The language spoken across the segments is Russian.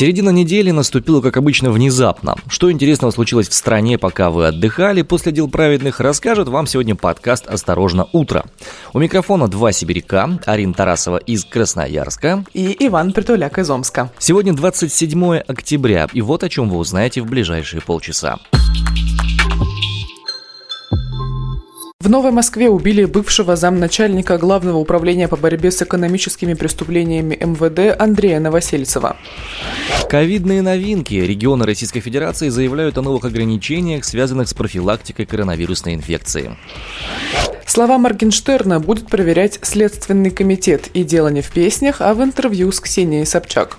Середина недели наступила, как обычно, внезапно. Что интересного случилось в стране, пока вы отдыхали после дел праведных, расскажет вам сегодня подкаст «Осторожно, утро». У микрофона два сибиряка, Арина Тарасова из Красноярска и Иван Притуляк из Омска. Сегодня 27 октября, и вот о чем вы узнаете в ближайшие полчаса. В Новой Москве убили бывшего замначальника Главного управления по борьбе с экономическими преступлениями МВД Андрея Новосельцева. Ковидные новинки. Регионы Российской Федерации заявляют о новых ограничениях, связанных с профилактикой коронавирусной инфекции. Слова Моргенштерна будет проверять Следственный комитет. И дело не в песнях, а в интервью с Ксенией Собчак.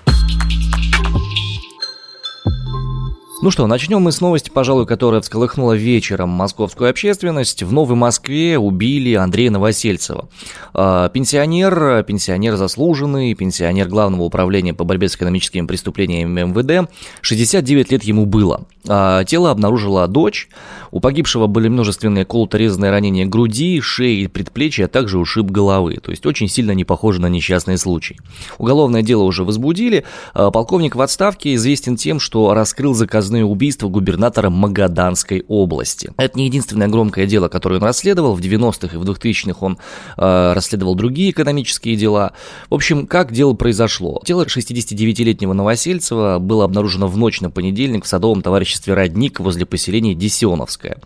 Ну что, начнем мы с новости, пожалуй, которая всколыхнула вечером московскую общественность. В Новой Москве убили Андрея Новосельцева. А, пенсионер, пенсионер заслуженный, пенсионер Главного управления по борьбе с экономическими преступлениями МВД. 69 лет ему было. А, тело обнаружила дочь. У погибшего были множественные колото-резанные ранения груди, шеи, предплечья, а также ушиб головы. То есть очень сильно не похоже на несчастный случай. Уголовное дело уже возбудили. А, полковник в отставке известен тем, что раскрыл заказ заказные убийства губернатора Магаданской области. Это не единственное громкое дело, которое он расследовал. В 90-х и в 2000-х он э, расследовал другие экономические дела. В общем, как дело произошло? Тело 69-летнего Новосельцева было обнаружено в ночь на понедельник в садовом товариществе «Родник» возле поселения Десеновское.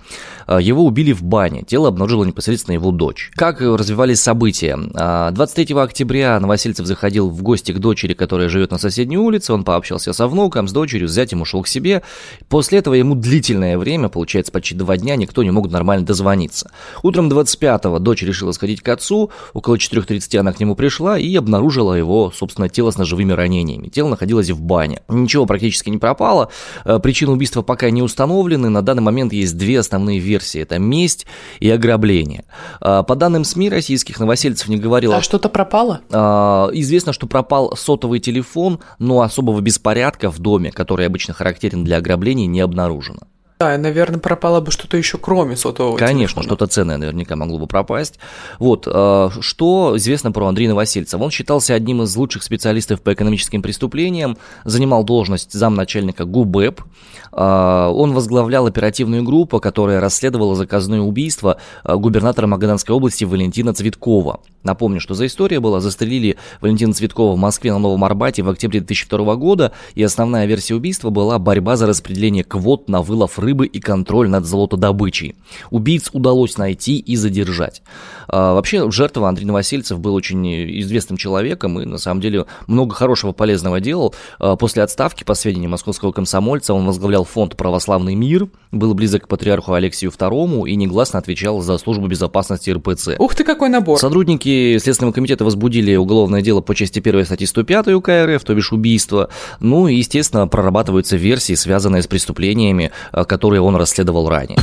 Э, его убили в бане. Тело обнаружила непосредственно его дочь. Как развивались события? 23 э, октября Новосельцев заходил в гости к дочери, которая живет на соседней улице. Он пообщался со внуком, с дочерью, с зятем ушел к себе. После этого ему длительное время, получается почти два дня, никто не мог нормально дозвониться. Утром 25-го дочь решила сходить к отцу, около 4.30 она к нему пришла и обнаружила его, собственно, тело с ножевыми ранениями. Тело находилось в бане. Ничего практически не пропало, э, причины убийства пока не установлены, на данный момент есть две основные версии, это месть и ограбление. Э, по данным СМИ российских, Новосельцев не говорил... А что-то пропало? Э, известно, что пропал сотовый телефон, но особого беспорядка в доме, который обычно характерен для ограблений не обнаружено. Да, и, наверное, пропало бы что-то еще кроме сотового Конечно, что-то ценное наверняка могло бы пропасть. Вот, э, что известно про Андрея Новосельцева? Он считался одним из лучших специалистов по экономическим преступлениям, занимал должность замначальника ГУБЭП, он возглавлял оперативную группу, которая расследовала заказное убийство э, губернатора Магаданской области Валентина Цветкова. Напомню, что за история была, застрелили Валентина Цветкова в Москве на Новом Арбате в октябре 2002 года, и основная версия убийства была борьба за распределение квот на вылов рыбы и контроль над золотодобычей. Убийц удалось найти и задержать. А, вообще, жертва Андрей Новосельцев был очень известным человеком и, на самом деле, много хорошего полезного делал. А, после отставки, по сведениям московского комсомольца, он возглавлял фонд «Православный мир», был близок к патриарху Алексию II и негласно отвечал за службу безопасности РПЦ. Ух ты, какой набор! Сотрудники Следственного комитета возбудили уголовное дело по части 1 статьи 105 УК РФ, то бишь убийство. Ну и, естественно, прорабатываются версии, связанные с преступлениями, а, которые он расследовал ранее.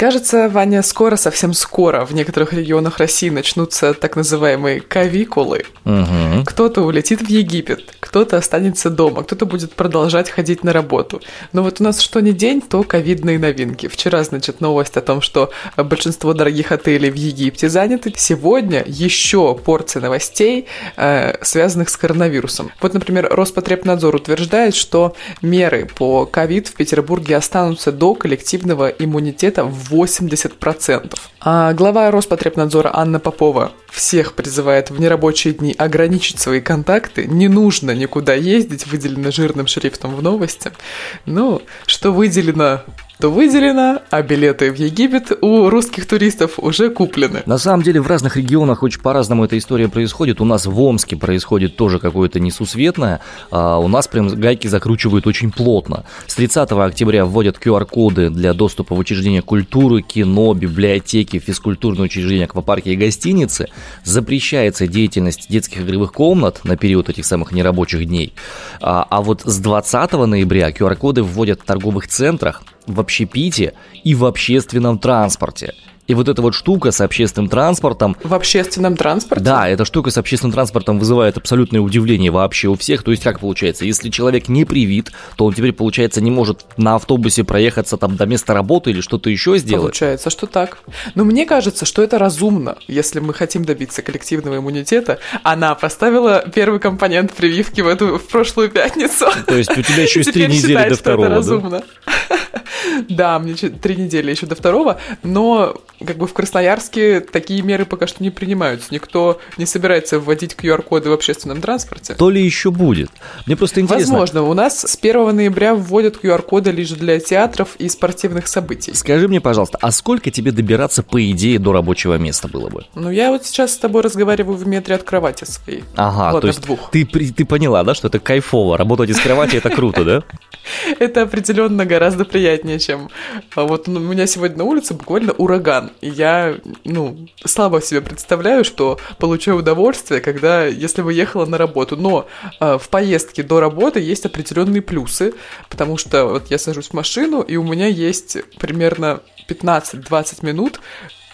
Кажется, Ваня, скоро, совсем скоро в некоторых регионах России начнутся так называемые кавикулы. Угу. Кто-то улетит в Египет, кто-то останется дома, кто-то будет продолжать ходить на работу. Но вот у нас что ни день, то ковидные новинки. Вчера, значит, новость о том, что большинство дорогих отелей в Египте заняты. Сегодня еще порция новостей, э, связанных с коронавирусом. Вот, например, Роспотребнадзор утверждает, что меры по ковид в Петербурге останутся до коллективного иммунитета в 80%. А глава Роспотребнадзора Анна Попова всех призывает в нерабочие дни ограничить свои контакты. Не нужно никуда ездить, выделено жирным шрифтом в новости. Ну, что выделено то выделено, а билеты в Египет у русских туристов уже куплены. На самом деле в разных регионах очень по-разному эта история происходит. У нас в Омске происходит тоже какое-то несусветное, а у нас прям гайки закручивают очень плотно. С 30 октября вводят QR-коды для доступа в учреждения культуры, кино, библиотеки, физкультурные учреждения, аквапарки и гостиницы. Запрещается деятельность детских игровых комнат на период этих самых нерабочих дней. А, а вот с 20 ноября QR-коды вводят в торговых центрах, в общепите и в общественном транспорте. И вот эта вот штука с общественным транспортом... В общественном транспорте? Да, эта штука с общественным транспортом вызывает абсолютное удивление вообще у всех. То есть как получается? Если человек не привит, то он теперь, получается, не может на автобусе проехаться там до места работы или что-то еще сделать? Получается, что так. Но мне кажется, что это разумно, если мы хотим добиться коллективного иммунитета. Она поставила первый компонент прививки в эту в прошлую пятницу. То есть у тебя еще есть три недели до второго, это разумно. Да, мне три недели еще до второго, но как бы в Красноярске такие меры пока что не принимаются. Никто не собирается вводить QR-коды в общественном транспорте. То ли еще будет. Мне просто интересно. Возможно. У нас с 1 ноября вводят QR-коды лишь для театров и спортивных событий. Скажи мне, пожалуйста, а сколько тебе добираться, по идее, до рабочего места было бы? Ну, я вот сейчас с тобой разговариваю в метре от кровати своей. Ага, Ладно, то есть двух. Ты, ты поняла, да, что это кайфово, работать из кровати это круто, да? Это определенно гораздо приятнее, чем... А вот у меня сегодня на улице буквально ураган. И я, ну, слабо себе представляю, что получаю удовольствие, когда, если бы ехала на работу. Но э, в поездке до работы есть определенные плюсы, потому что вот я сажусь в машину, и у меня есть примерно 15-20 минут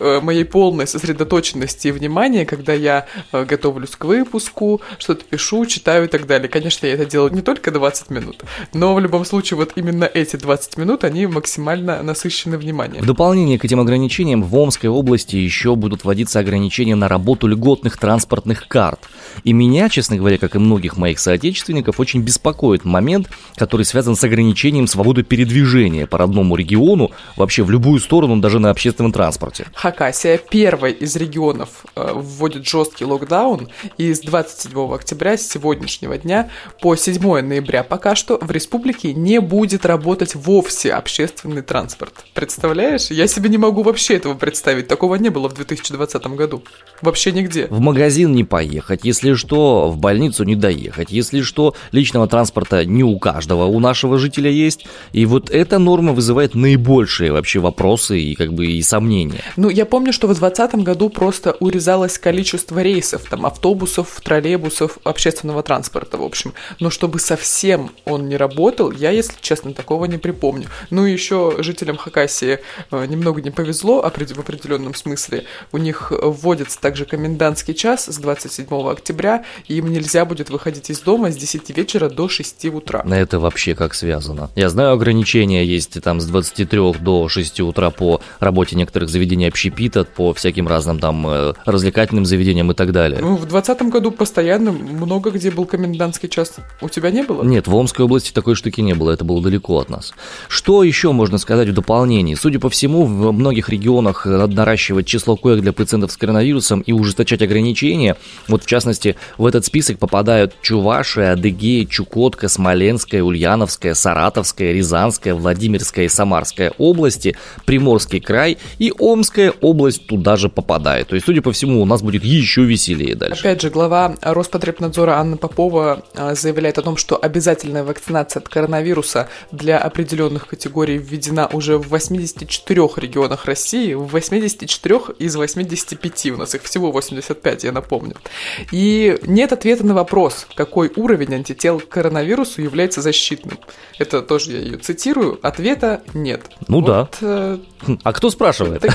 моей полной сосредоточенности и внимания, когда я э, готовлюсь к выпуску, что-то пишу, читаю и так далее. Конечно, я это делаю не только 20 минут, но в любом случае вот именно эти 20 минут, они максимально насыщены вниманием. В дополнение к этим ограничениям в Омской области еще будут вводиться ограничения на работу льготных транспортных карт. И меня, честно говоря, как и многих моих соотечественников, очень беспокоит момент, который связан с ограничением свободы передвижения по родному региону вообще в любую сторону, даже на общественном транспорте. Хакасия первой из регионов э, вводит жесткий локдаун, и с 27 октября, с сегодняшнего дня, по 7 ноября пока что в республике не будет работать вовсе общественный транспорт. Представляешь? Я себе не могу вообще этого представить. Такого не было в 2020 году. Вообще нигде. В магазин не поехать, если что, в больницу не доехать, если что, личного транспорта не у каждого, у нашего жителя есть. И вот эта норма вызывает наибольшие вообще вопросы и как бы и сомнения. Ну, я помню, что в 2020 году просто урезалось количество рейсов, там, автобусов, троллейбусов, общественного транспорта, в общем. Но чтобы совсем он не работал, я, если честно, такого не припомню. Ну и еще жителям Хакасии э, немного не повезло в определенном смысле. У них вводится также комендантский час с 27 октября, и им нельзя будет выходить из дома с 10 вечера до 6 утра. На это вообще как связано? Я знаю, ограничения есть там с 23 до 6 утра по работе некоторых заведений общественного общепита по всяким разным там э, развлекательным заведениям и так далее. Ну, в 2020 году постоянно много где был комендантский час. У тебя не было? Нет, в Омской области такой штуки не было, это было далеко от нас. Что еще можно сказать в дополнении? Судя по всему, в многих регионах надо наращивать число коек для пациентов с коронавирусом и ужесточать ограничения. Вот, в частности, в этот список попадают Чувашия, Адыгея, Чукотка, Смоленская, Ульяновская, Саратовская, Рязанская, Владимирская и Самарская области, Приморский край и Омская область туда же попадает. То есть, судя по всему, у нас будет еще веселее дальше. Опять же, глава Роспотребнадзора Анна Попова а, заявляет о том, что обязательная вакцинация от коронавируса для определенных категорий введена уже в 84 регионах России, в 84 из 85, у нас их всего 85, я напомню. И нет ответа на вопрос, какой уровень антител к коронавирусу является защитным. Это тоже я ее цитирую, ответа нет. Ну вот, да. Э... А кто спрашивает? Так...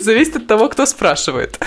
Зависит от того, кто спрашивает.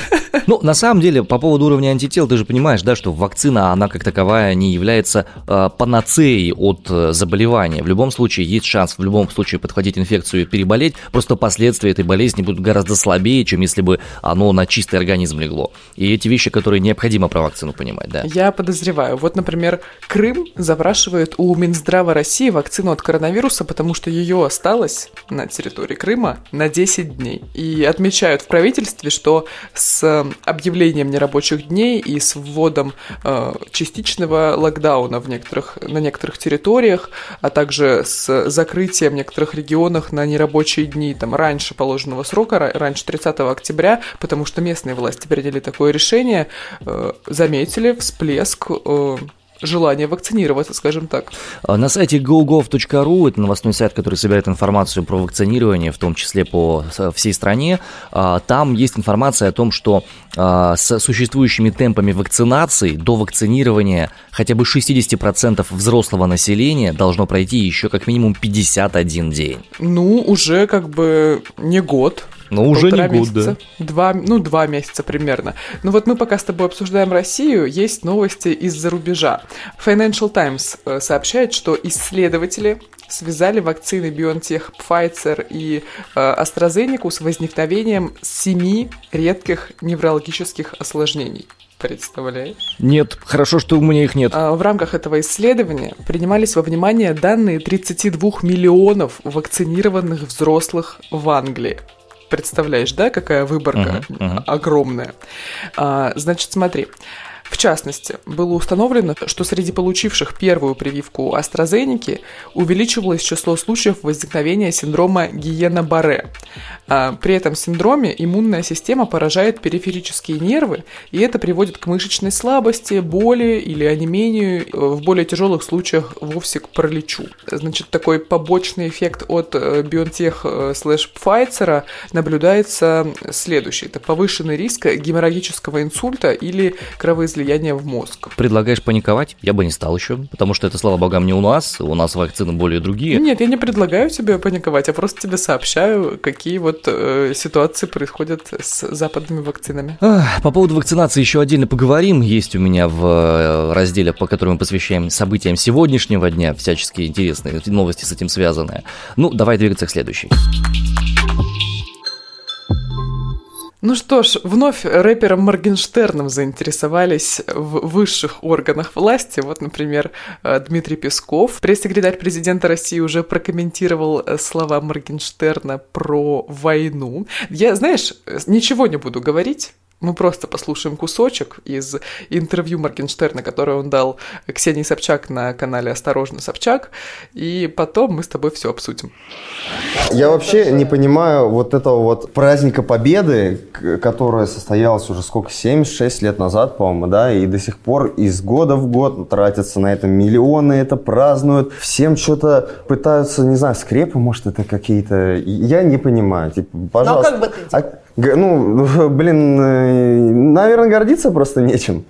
Ну, на самом деле, по поводу уровня антител, ты же понимаешь, да, что вакцина, она как таковая не является э, панацеей от э, заболевания. В любом случае, есть шанс в любом случае подхватить инфекцию и переболеть, просто последствия этой болезни будут гораздо слабее, чем если бы оно на чистый организм легло. И эти вещи, которые необходимо про вакцину понимать, да. Я подозреваю. Вот, например, Крым запрашивает у Минздрава России вакцину от коронавируса, потому что ее осталось на территории Крыма на 10 дней. И отмечают в правительстве, что с объявлением нерабочих дней и с вводом э, частичного локдауна в некоторых, на некоторых территориях, а также с закрытием в некоторых регионах на нерабочие дни там, раньше положенного срока, раньше 30 октября, потому что местные власти приняли такое решение, э, заметили всплеск э, желание вакцинироваться, скажем так. А, на сайте gogov.ru, это новостной сайт, который собирает информацию про вакцинирование, в том числе по всей стране, а, там есть информация о том, что а, с существующими темпами вакцинации до вакцинирования хотя бы 60% взрослого населения должно пройти еще как минимум 51 день. Ну, уже как бы не год, но уже не год, месяца, да. Два, ну, два месяца примерно. Ну вот мы пока с тобой обсуждаем Россию, есть новости из-за рубежа. Financial Times э, сообщает, что исследователи связали вакцины BioNTech, Pfizer и э, AstraZeneca с возникновением семи редких неврологических осложнений. Представляешь? Нет, хорошо, что у меня их нет. А, в рамках этого исследования принимались во внимание данные 32 миллионов вакцинированных взрослых в Англии. Представляешь, да, какая выборка uh-huh, uh-huh. огромная? А, значит, смотри. В частности, было установлено, что среди получивших первую прививку AstraZeneca увеличивалось число случаев возникновения синдрома Гиена-Барре. А, при этом синдроме иммунная система поражает периферические нервы, и это приводит к мышечной слабости, боли или онемению, в более тяжелых случаях вовсе к параличу. Значит, такой побочный эффект от э, BioNTech э, слэш Pfizer наблюдается следующий. Это повышенный риск геморрагического инсульта или кровоизлияния в мозг. Предлагаешь паниковать? Я бы не стал еще, потому что это, слава богам, не у нас, у нас вакцины более другие. Нет, я не предлагаю тебе паниковать, я просто тебе сообщаю, какие вот вот э, ситуации происходят с западными вакцинами. По поводу вакцинации еще отдельно поговорим. Есть у меня в э, разделе, по которому мы посвящаем событиям сегодняшнего дня, всяческие интересные новости с этим связанные. Ну, давай двигаться к следующей. Ну что ж, вновь рэпером Моргенштерном заинтересовались в высших органах власти. Вот, например, э, Дмитрий Песков, пресс-секретарь президента России, уже прокомментировал э, слова Моргенштерна про войну. Я, знаешь, ничего не буду говорить, мы просто послушаем кусочек из интервью Моргенштерна, которое он дал Ксении Собчак на канале «Осторожно, Собчак», и потом мы с тобой все обсудим. Я вообще не понимаю вот этого вот праздника Победы, которое состоялось уже сколько, 76 лет назад, по-моему, да, и до сих пор из года в год тратятся на это миллионы, это празднуют, всем что-то пытаются, не знаю, скрепы, может, это какие-то... Я не понимаю, типа, пожалуйста. Ну, а как бы ты... Ну, блин, э, наверное, гордиться просто нечем.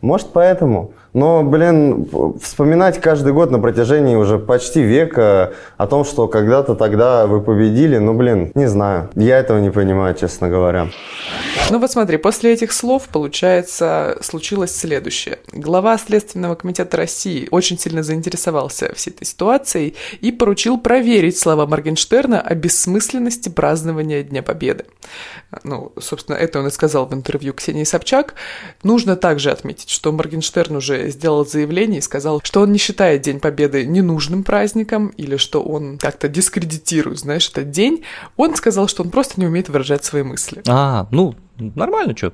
Может, поэтому. Но, блин, вспоминать каждый год на протяжении уже почти века о том, что когда-то тогда вы победили, ну, блин, не знаю. Я этого не понимаю, честно говоря. Ну вот смотри, после этих слов, получается, случилось следующее. Глава Следственного комитета России очень сильно заинтересовался всей этой ситуацией и поручил проверить слова Моргенштерна о бессмысленности празднования Дня Победы. Ну, собственно, это он и сказал в интервью Ксении Собчак. Нужно также отметить, что Моргенштерн уже сделал заявление и сказал, что он не считает День Победы ненужным праздником или что он как-то дискредитирует, знаешь, этот день. Он сказал, что он просто не умеет выражать свои мысли. А, ну, нормально, что.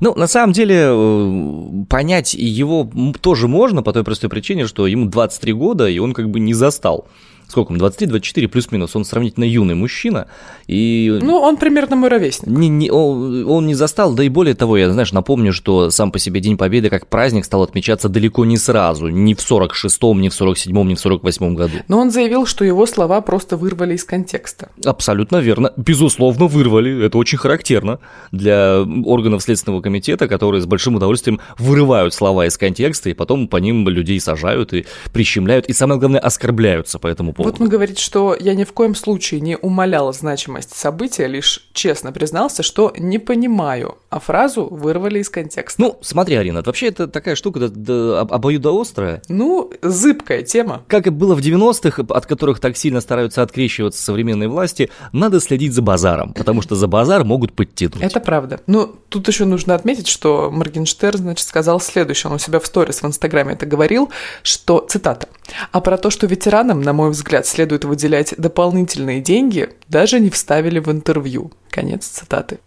Ну, на самом деле, э, понять его тоже можно по той простой причине, что ему 23 года, и он как бы не застал сколько ему, 23-24 плюс-минус, он сравнительно юный мужчина. И... Ну, он примерно мой ровесник. Не, не, он, он не застал, да и более того, я, знаешь, напомню, что сам по себе День Победы как праздник стал отмечаться далеко не сразу, ни в 46-м, ни в 47-м, ни в 48-м году. Но он заявил, что его слова просто вырвали из контекста. Абсолютно верно. Безусловно, вырвали. Это очень характерно для органов Следственного комитета, которые с большим удовольствием вырывают слова из контекста и потом по ним людей сажают и прищемляют, и самое главное, оскорбляются по этому поводу. Вот он говорит, что я ни в коем случае не умолял значимость события, лишь честно признался, что не понимаю, а фразу вырвали из контекста. Ну, смотри, Арина, вообще это такая штука да, да, обоюдоострая. Ну, зыбкая тема. Как и было в 90-х, от которых так сильно стараются открещиваться современные власти, надо следить за базаром, потому что за базар могут подтянуть. Это правда. Ну, тут еще нужно отметить, что Моргенштерн, значит, сказал следующее. Он у себя в сторис в Инстаграме это говорил, что, цитата, «А про то, что ветеранам, на мой взгляд, следует выделять дополнительные деньги, даже не вставили в интервью. Конец цитаты.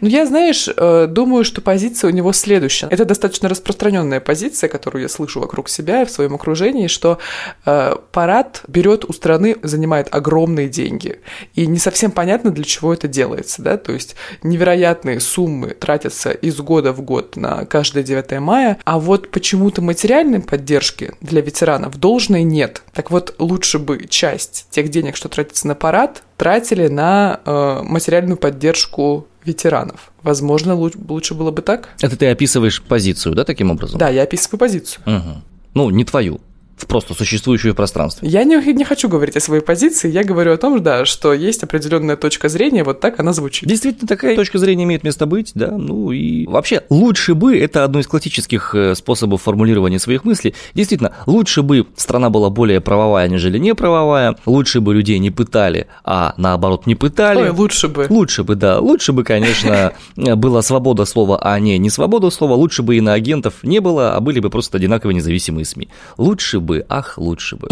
Ну, я, знаешь, э, думаю, что позиция у него следующая. Это достаточно распространенная позиция, которую я слышу вокруг себя и в своем окружении, что э, парад берет у страны, занимает огромные деньги. И не совсем понятно, для чего это делается, да, то есть невероятные суммы тратятся из года в год на каждое 9 мая, а вот почему-то материальной поддержки для ветеранов должной нет. Так вот, лучше бы часть тех денег, что тратится на парад, тратили на э, материальную поддержку ветеранов. Возможно, лучше было бы так. Это ты описываешь позицию, да, таким образом? Да, я описываю позицию. Угу. Ну, не твою в просто существующее пространство. Я не, не хочу говорить о своей позиции, я говорю о том, да, что есть определенная точка зрения, вот так она звучит. Действительно, такая точка зрения имеет место быть, да, ну и вообще лучше бы, это одно из классических э, способов формулирования своих мыслей, действительно, лучше бы страна была более правовая, нежели не правовая, лучше бы людей не пытали, а наоборот не пытали. Ой, лучше бы. Лучше бы, да, лучше бы, конечно, была свобода слова, а не не свобода слова, лучше бы и на агентов не было, а были бы просто одинаково независимые СМИ. Лучше бы бы, ах, лучше бы.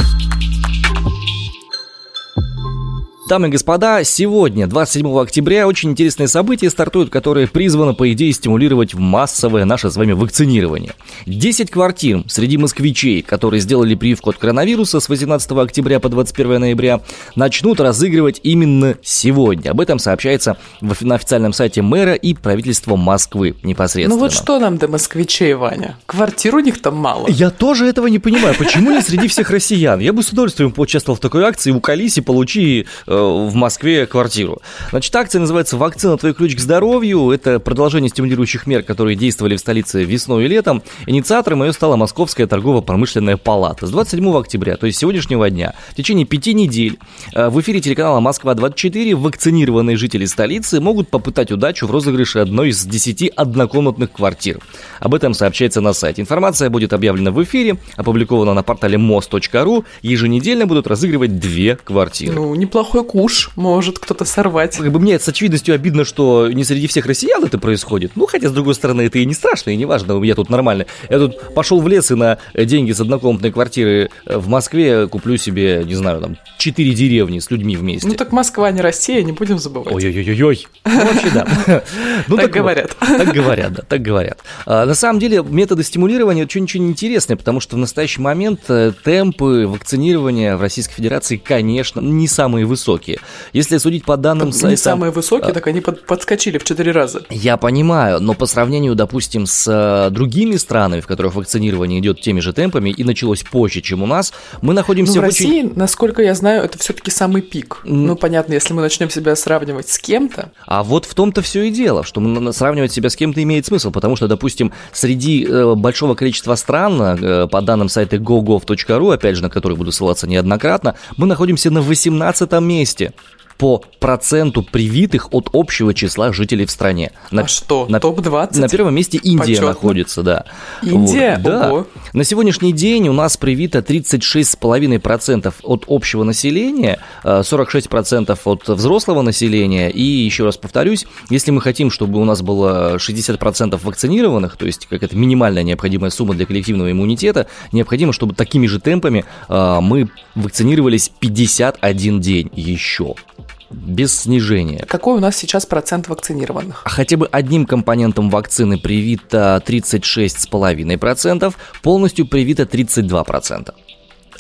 Дамы и господа, сегодня, 27 октября, очень интересные события стартуют, которые призваны, по идее, стимулировать массовое наше с вами вакцинирование. 10 квартир среди москвичей, которые сделали прививку от коронавируса с 18 октября по 21 ноября, начнут разыгрывать именно сегодня. Об этом сообщается на официальном сайте мэра и правительства Москвы непосредственно. Ну вот что нам до москвичей, Ваня? Квартир у них там мало. Я тоже этого не понимаю. Почему не среди всех россиян? Я бы с удовольствием поучаствовал в такой акции. Уколись и получи э, в Москве квартиру. Значит, акция называется «Вакцина. Твой ключ к здоровью». Это продолжение стимулирующих мер, которые действовали в столице весной и летом. Инициатором ее стала Московская торгово-промышленная палата. С 27 октября, то есть сегодняшнего дня, в течение пяти недель э, в эфире телеканала «Москва-24» вакцинированные жители столицы могут попытать удачу в розыгрыше одной из десяти однокомнатных квартир. Об этом сообщается на сайте. Информация будет объявлена в эфире, опубликована на портале мост.ру. Еженедельно будут разыгрывать две квартиры. Ну, неплохой куш может кто-то сорвать. Как бы мне с очевидностью обидно, что не среди всех россиян это происходит. Ну, хотя, с другой стороны, это и не страшно, и не важно, у меня тут нормально. Я тут пошел в лес и на деньги с однокомнатной квартиры в Москве куплю себе, не знаю, там, четыре деревни с людьми вместе. Ну, так Москва не Россия, не будем забывать. Ой-ой-ой-ой. Ну, вообще, да. Ну, так говорят. Так говорят, да, так говорят. А, на самом деле, методы стимулирования очень-очень интересные, потому что в настоящий момент э, темпы вакцинирования в Российской Федерации, конечно, не самые высокие. Если судить по данным сайта... Самые высокие, а... так они под, подскочили в 4 раза. Я понимаю, но по сравнению, допустим, с э, другими странами, в которых вакцинирование идет теми же темпами и началось позже, чем у нас, мы находимся ну, в, в России, очень... насколько я знаю, это все-таки самый пик. Mm. Ну, понятно, если мы начнем себя сравнивать с кем-то. А вот в том-то все и дело, что сравнивать себя с кем-то имеет смысл, потому что, допустим, среди э, большого количества стран, э, по данным сайта gogov.ru, опять же, на который буду ссылаться неоднократно, мы находимся на 18 месте месте по проценту привитых от общего числа жителей в стране. На, а что, на, топ-20? На первом месте Индия Почетно. находится, да. Индия? Вот, да. Ого. На сегодняшний день у нас привито 36,5% от общего населения, 46% э, от взрослого населения. И еще раз повторюсь, если мы хотим, чтобы у нас было 60% вакцинированных, то есть как это минимальная необходимая сумма для коллективного иммунитета, необходимо, чтобы такими же темпами э, мы вакцинировались 51 день еще без снижения. Какой у нас сейчас процент вакцинированных? А хотя бы одним компонентом вакцины привито 36,5%, полностью привито 32%.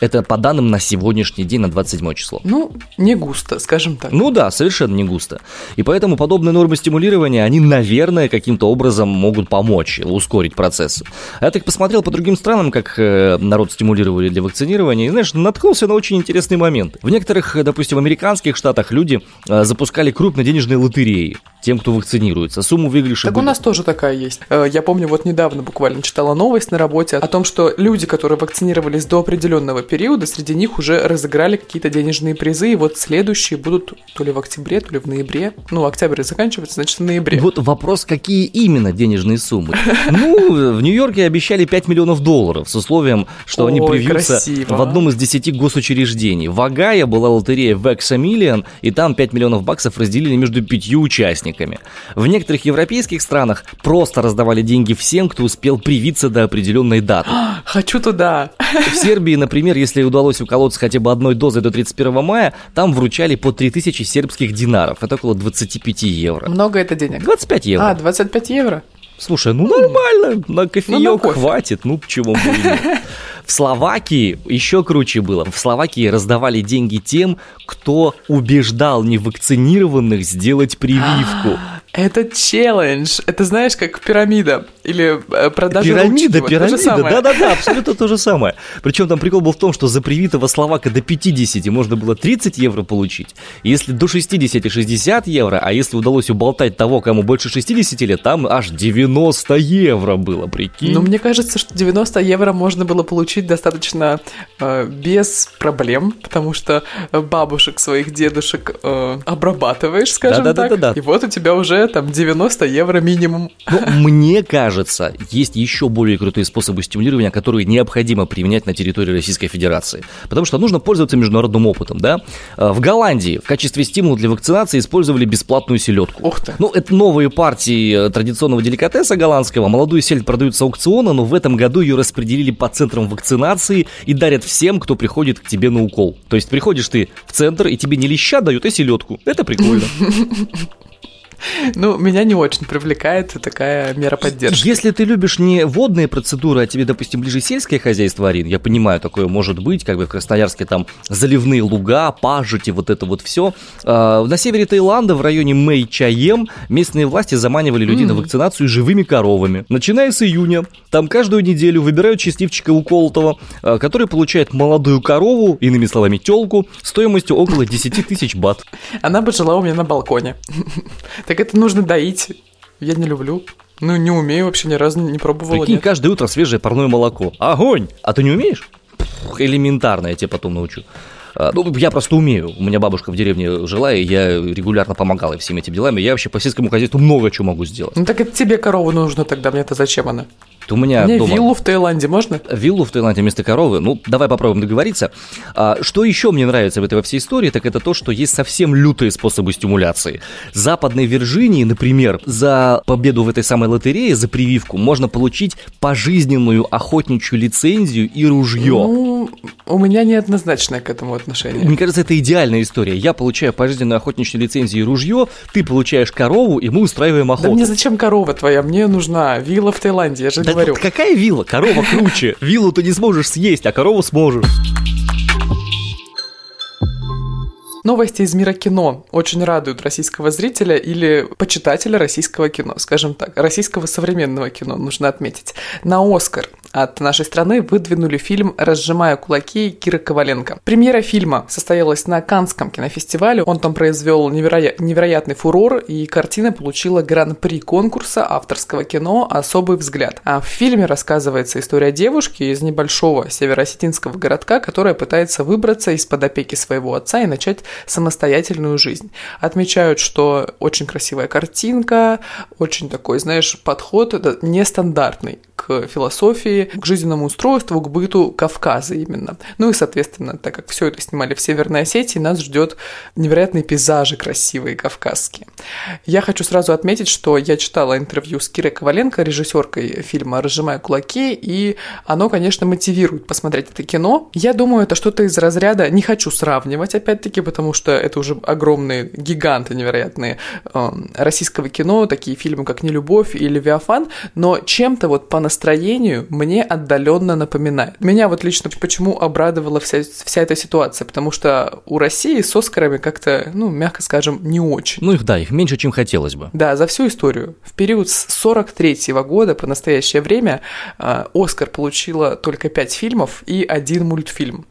Это по данным на сегодняшний день, на 27 число. Ну, не густо, скажем так. Ну да, совершенно не густо. И поэтому подобные нормы стимулирования, они, наверное, каким-то образом могут помочь, ускорить процесс. Я так посмотрел по другим странам, как э, народ стимулировали для вакцинирования, и, знаешь, наткнулся на очень интересный момент. В некоторых, допустим, американских штатах люди э, запускали крупноденежные лотереи тем, кто вакцинируется. Сумму выигрыша... Так будет... у нас тоже такая есть. Э, я помню, вот недавно буквально читала новость на работе о том, что люди, которые вакцинировались до определенного периода, среди них уже разыграли какие-то денежные призы, и вот следующие будут то ли в октябре, то ли в ноябре. Ну, октябрь заканчивается, значит, в ноябре. Вот вопрос, какие именно денежные суммы? Ну, в Нью-Йорке обещали 5 миллионов долларов с условием, что они привьются в одном из 10 госучреждений. В Огайо была лотерея Vexamillion, и там 5 миллионов баксов разделили между пятью участниками. В некоторых европейских странах просто раздавали деньги всем, кто успел привиться до определенной даты. Хочу туда. В Сербии, например, если удалось уколоться хотя бы одной дозой до 31 мая, там вручали по 3000 сербских динаров. Это около 25 евро. Много это денег? 25 евро. А, 25 евро? Слушай, ну нормально, на кофеек ну, на кофе. хватит, ну почему бы В Словакии еще круче было. В Словакии раздавали деньги тем, кто убеждал невакцинированных сделать прививку. Это челлендж. Это знаешь, как пирамида или э, продажа Пирамида, ручки. пирамида. Да-да-да, абсолютно то же самое. Причем там прикол был в том, что за привитого словака до 50 можно было 30 евро получить. Если до 60 60 евро, а если удалось уболтать того, кому больше 60 лет, там аж 90 евро было, прикинь. Ну, мне кажется, что 90 евро можно было получить достаточно э, без проблем, потому что бабушек своих дедушек э, обрабатываешь, скажем да, да, так. Да, да, да. И вот у тебя уже там 90 евро минимум. Ну, мне кажется, есть еще более крутые способы стимулирования, которые необходимо применять на территории Российской Федерации. Потому что нужно пользоваться международным опытом, да? Э, в Голландии в качестве стимула для вакцинации использовали бесплатную селедку. Ух ты. Ну, это новые партии э, традиционного деликатеса голландского. Молодую сельдь продают с аукциона, но в этом году ее распределили по центрам вакцинации и дарят всем, кто приходит к тебе на укол. То есть приходишь ты в центр, и тебе не леща дают, а селедку. Это прикольно. Ну, меня не очень привлекает такая мера поддержки. Если ты любишь не водные процедуры, а тебе, допустим, ближе сельское хозяйство, Арин, я понимаю, такое может быть, как бы в Красноярске там заливные луга, пажити, вот это вот все. А, на севере Таиланда, в районе Мэй-Чаем, местные власти заманивали людей mm-hmm. на вакцинацию живыми коровами. Начиная с июня, там каждую неделю выбирают счастливчика уколотого, а, который получает молодую корову, иными словами, телку, стоимостью около 10 тысяч бат. Она бы жила у меня на балконе. Так это нужно доить. Я не люблю. Ну, не умею вообще, ни разу не пробовала. Прикинь, нет. каждое утро свежее парное молоко. Огонь! А ты не умеешь? элементарно, я тебе потом научу. А, ну, я просто умею. У меня бабушка в деревне жила, и я регулярно помогала всем этим делами. Я вообще по сельскому хозяйству много чего могу сделать. Ну так это тебе корову нужно тогда, мне-то зачем она? У меня Мне дома... виллу в Таиланде можно? Виллу в Таиланде вместо коровы. Ну, давай попробуем договориться. А, что еще мне нравится в этой во всей истории, так это то, что есть совсем лютые способы стимуляции. В Западной Вирджинии, например, за победу в этой самой лотерее, за прививку, можно получить пожизненную охотничью лицензию и ружье. Ну, у меня неоднозначное к этому отношение. Мне кажется, это идеальная история. Я получаю пожизненную охотничью лицензию и ружье, ты получаешь корову, и мы устраиваем охоту. Да мне зачем корова твоя? Мне нужна вилла в Таиланде, я же да говорю. Какая вилла? Корова круче. Виллу ты не сможешь съесть, а корову сможешь. Новости из мира кино очень радуют российского зрителя или почитателя российского кино, скажем так, российского современного кино, нужно отметить. На «Оскар» от нашей страны выдвинули фильм «Разжимая кулаки» Киры Коваленко. Премьера фильма состоялась на Канском кинофестивале. Он там произвел невероя... невероятный фурор, и картина получила гран-при конкурса авторского кино «Особый взгляд». А в фильме рассказывается история девушки из небольшого североосетинского городка, которая пытается выбраться из-под опеки своего отца и начать самостоятельную жизнь. Отмечают, что очень красивая картинка, очень такой, знаешь, подход нестандартный к философии, к жизненному устройству, к быту Кавказа именно. Ну и, соответственно, так как все это снимали в Северной Осетии, нас ждет невероятные пейзажи красивые кавказские. Я хочу сразу отметить, что я читала интервью с Кирой Коваленко, режиссеркой фильма «Разжимая кулаки», и оно, конечно, мотивирует посмотреть это кино. Я думаю, это что-то из разряда, не хочу сравнивать, опять-таки, потому что это уже огромные гиганты невероятные э, российского кино, такие фильмы, как «Нелюбовь» и «Левиафан», но чем-то вот по настроению мне отдаленно напоминает. Меня вот лично почему обрадовала вся, вся эта ситуация, потому что у России с Оскарами как-то, ну, мягко скажем, не очень. Ну их, да, их меньше, чем хотелось бы. Да, за всю историю. В период с 43 -го года по настоящее время э, Оскар получила только 5 фильмов и один мультфильм.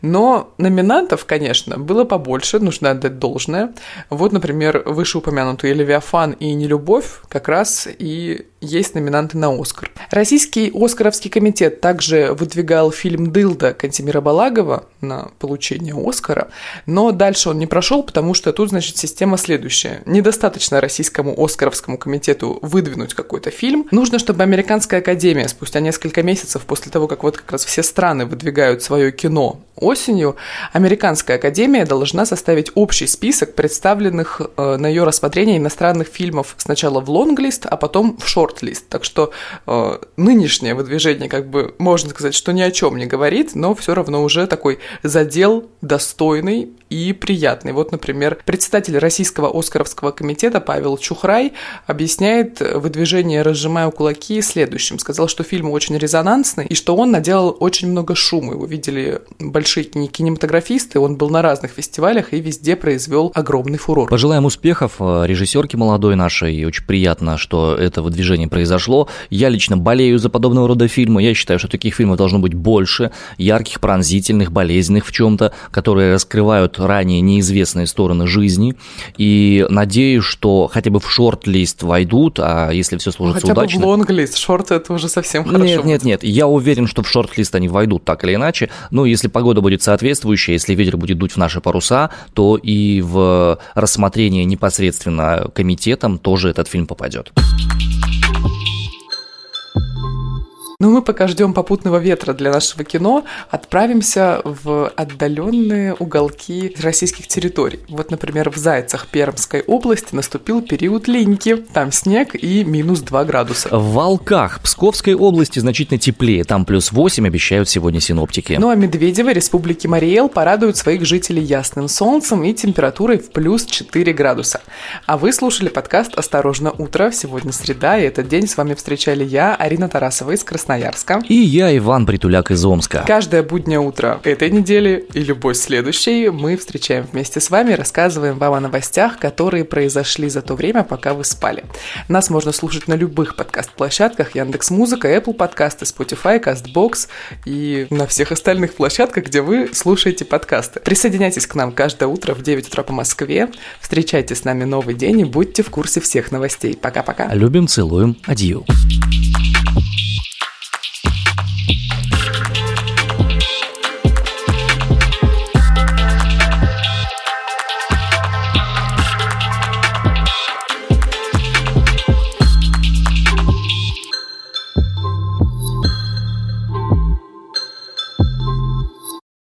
Но номинантов, конечно, было побольше, нужно отдать должное. Вот, например, вышеупомянутые «Левиафан» и «Нелюбовь» как раз и есть номинанты на Оскар. Российский Оскаровский комитет также выдвигал фильм «Дылда» Кантимира Балагова на получение Оскара, но дальше он не прошел, потому что тут, значит, система следующая. Недостаточно российскому Оскаровскому комитету выдвинуть какой-то фильм. Нужно, чтобы Американская Академия спустя несколько месяцев после того, как вот как раз все страны выдвигают свое кино осенью, Американская Академия должна составить общий список представленных э, на ее рассмотрение иностранных фильмов сначала в лонглист, а потом в шорт шорт-лист. Так что э, нынешнее выдвижение, как бы, можно сказать, что ни о чем не говорит, но все равно уже такой задел достойный и приятный. Вот, например, председатель Российского Оскаровского комитета Павел Чухрай объясняет выдвижение «Разжимаю кулаки» следующим. Сказал, что фильм очень резонансный и что он наделал очень много шума. Его видели большие кинематографисты, он был на разных фестивалях и везде произвел огромный фурор. Пожелаем успехов э, режиссерке молодой нашей, и очень приятно, что это выдвижение произошло. Я лично болею за подобного рода фильмы, я считаю, что таких фильмов должно быть больше, ярких, пронзительных, болезненных в чем-то, которые раскрывают ранее неизвестные стороны жизни, и надеюсь, что хотя бы в шорт-лист войдут, а если все сложится хотя удачно... Хотя бы в лонг-лист, шорт это уже совсем хорошо. Нет, нет, нет, я уверен, что в шорт-лист они войдут так или иначе, но если погода будет соответствующая, если ветер будет дуть в наши паруса, то и в рассмотрение непосредственно комитетом тоже этот фильм попадет. Но мы пока ждем попутного ветра для нашего кино, отправимся в отдаленные уголки российских территорий. Вот, например, в Зайцах Пермской области наступил период линьки. Там снег и минус 2 градуса. В Волках Псковской области значительно теплее. Там плюс 8 обещают сегодня синоптики. Ну а Медведево Республики Мариэл порадуют своих жителей ясным солнцем и температурой в плюс 4 градуса. А вы слушали подкаст «Осторожно, утро». Сегодня среда, и этот день с вами встречали я, Арина Тарасова из Красноярска Красноярска. И я, Иван Притуляк из Омска. Каждое буднее утро этой недели и любой следующей мы встречаем вместе с вами, рассказываем вам о новостях, которые произошли за то время, пока вы спали. Нас можно слушать на любых подкаст-площадках, Яндекс Музыка, Apple подкасты, Spotify, CastBox и на всех остальных площадках, где вы слушаете подкасты. Присоединяйтесь к нам каждое утро в 9 утра по Москве. Встречайте с нами новый день и будьте в курсе всех новостей. Пока-пока. Любим, целуем. Адью.